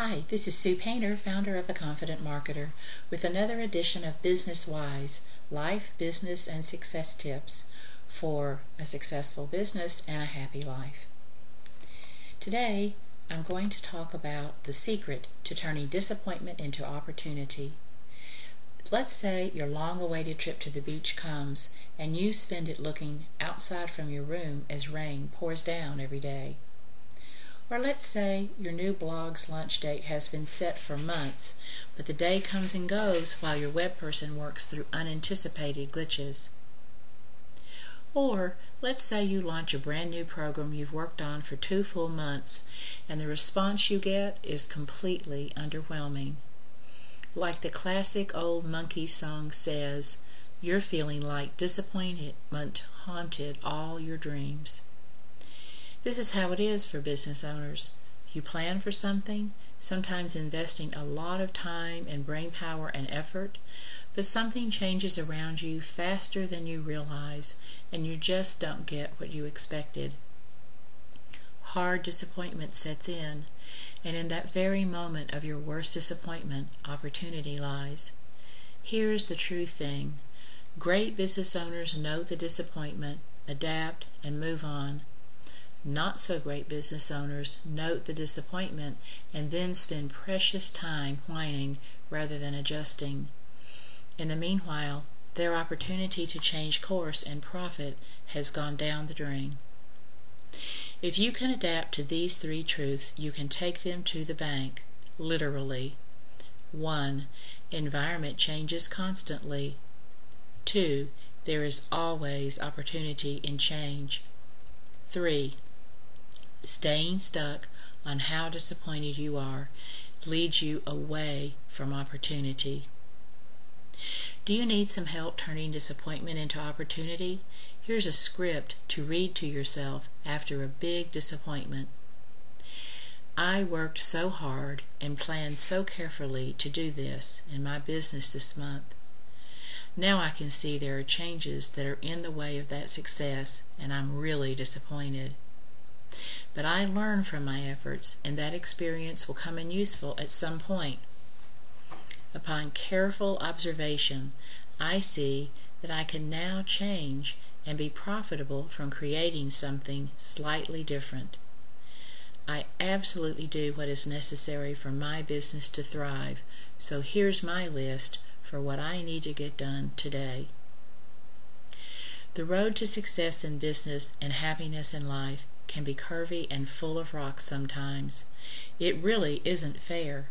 Hi, this is Sue Painter, founder of The Confident Marketer, with another edition of Business Wise Life, Business, and Success Tips for a successful business and a happy life. Today, I'm going to talk about the secret to turning disappointment into opportunity. Let's say your long awaited trip to the beach comes and you spend it looking outside from your room as rain pours down every day. Or let's say your new blog's launch date has been set for months, but the day comes and goes while your web person works through unanticipated glitches. Or let's say you launch a brand new program you've worked on for two full months and the response you get is completely underwhelming. Like the classic old monkey song says, you're feeling like disappointment haunted all your dreams. This is how it is for business owners. You plan for something, sometimes investing a lot of time and brain power and effort, but something changes around you faster than you realize, and you just don't get what you expected. Hard disappointment sets in, and in that very moment of your worst disappointment, opportunity lies. Here's the true thing great business owners know the disappointment, adapt, and move on. Not so great business owners note the disappointment and then spend precious time whining rather than adjusting. In the meanwhile, their opportunity to change course and profit has gone down the drain. If you can adapt to these three truths, you can take them to the bank, literally. 1. Environment changes constantly. 2. There is always opportunity in change. 3. Staying stuck on how disappointed you are leads you away from opportunity. Do you need some help turning disappointment into opportunity? Here's a script to read to yourself after a big disappointment. I worked so hard and planned so carefully to do this in my business this month. Now I can see there are changes that are in the way of that success, and I'm really disappointed. But I learn from my efforts, and that experience will come in useful at some point. Upon careful observation, I see that I can now change and be profitable from creating something slightly different. I absolutely do what is necessary for my business to thrive, so here's my list for what I need to get done today. The road to success in business and happiness in life can be curvy and full of rocks sometimes. It really isn't fair.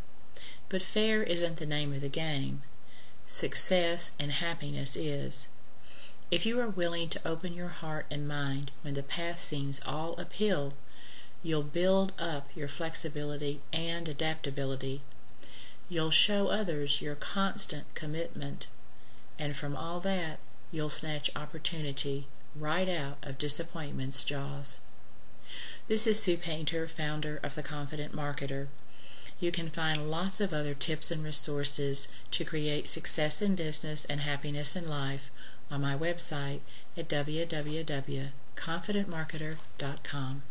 But fair isn't the name of the game. Success and happiness is. If you are willing to open your heart and mind when the path seems all uphill, you'll build up your flexibility and adaptability. You'll show others your constant commitment, and from all that, you'll snatch opportunity right out of disappointment's jaws. This is Sue Painter, founder of The Confident Marketer. You can find lots of other tips and resources to create success in business and happiness in life on my website at www.confidentmarketer.com.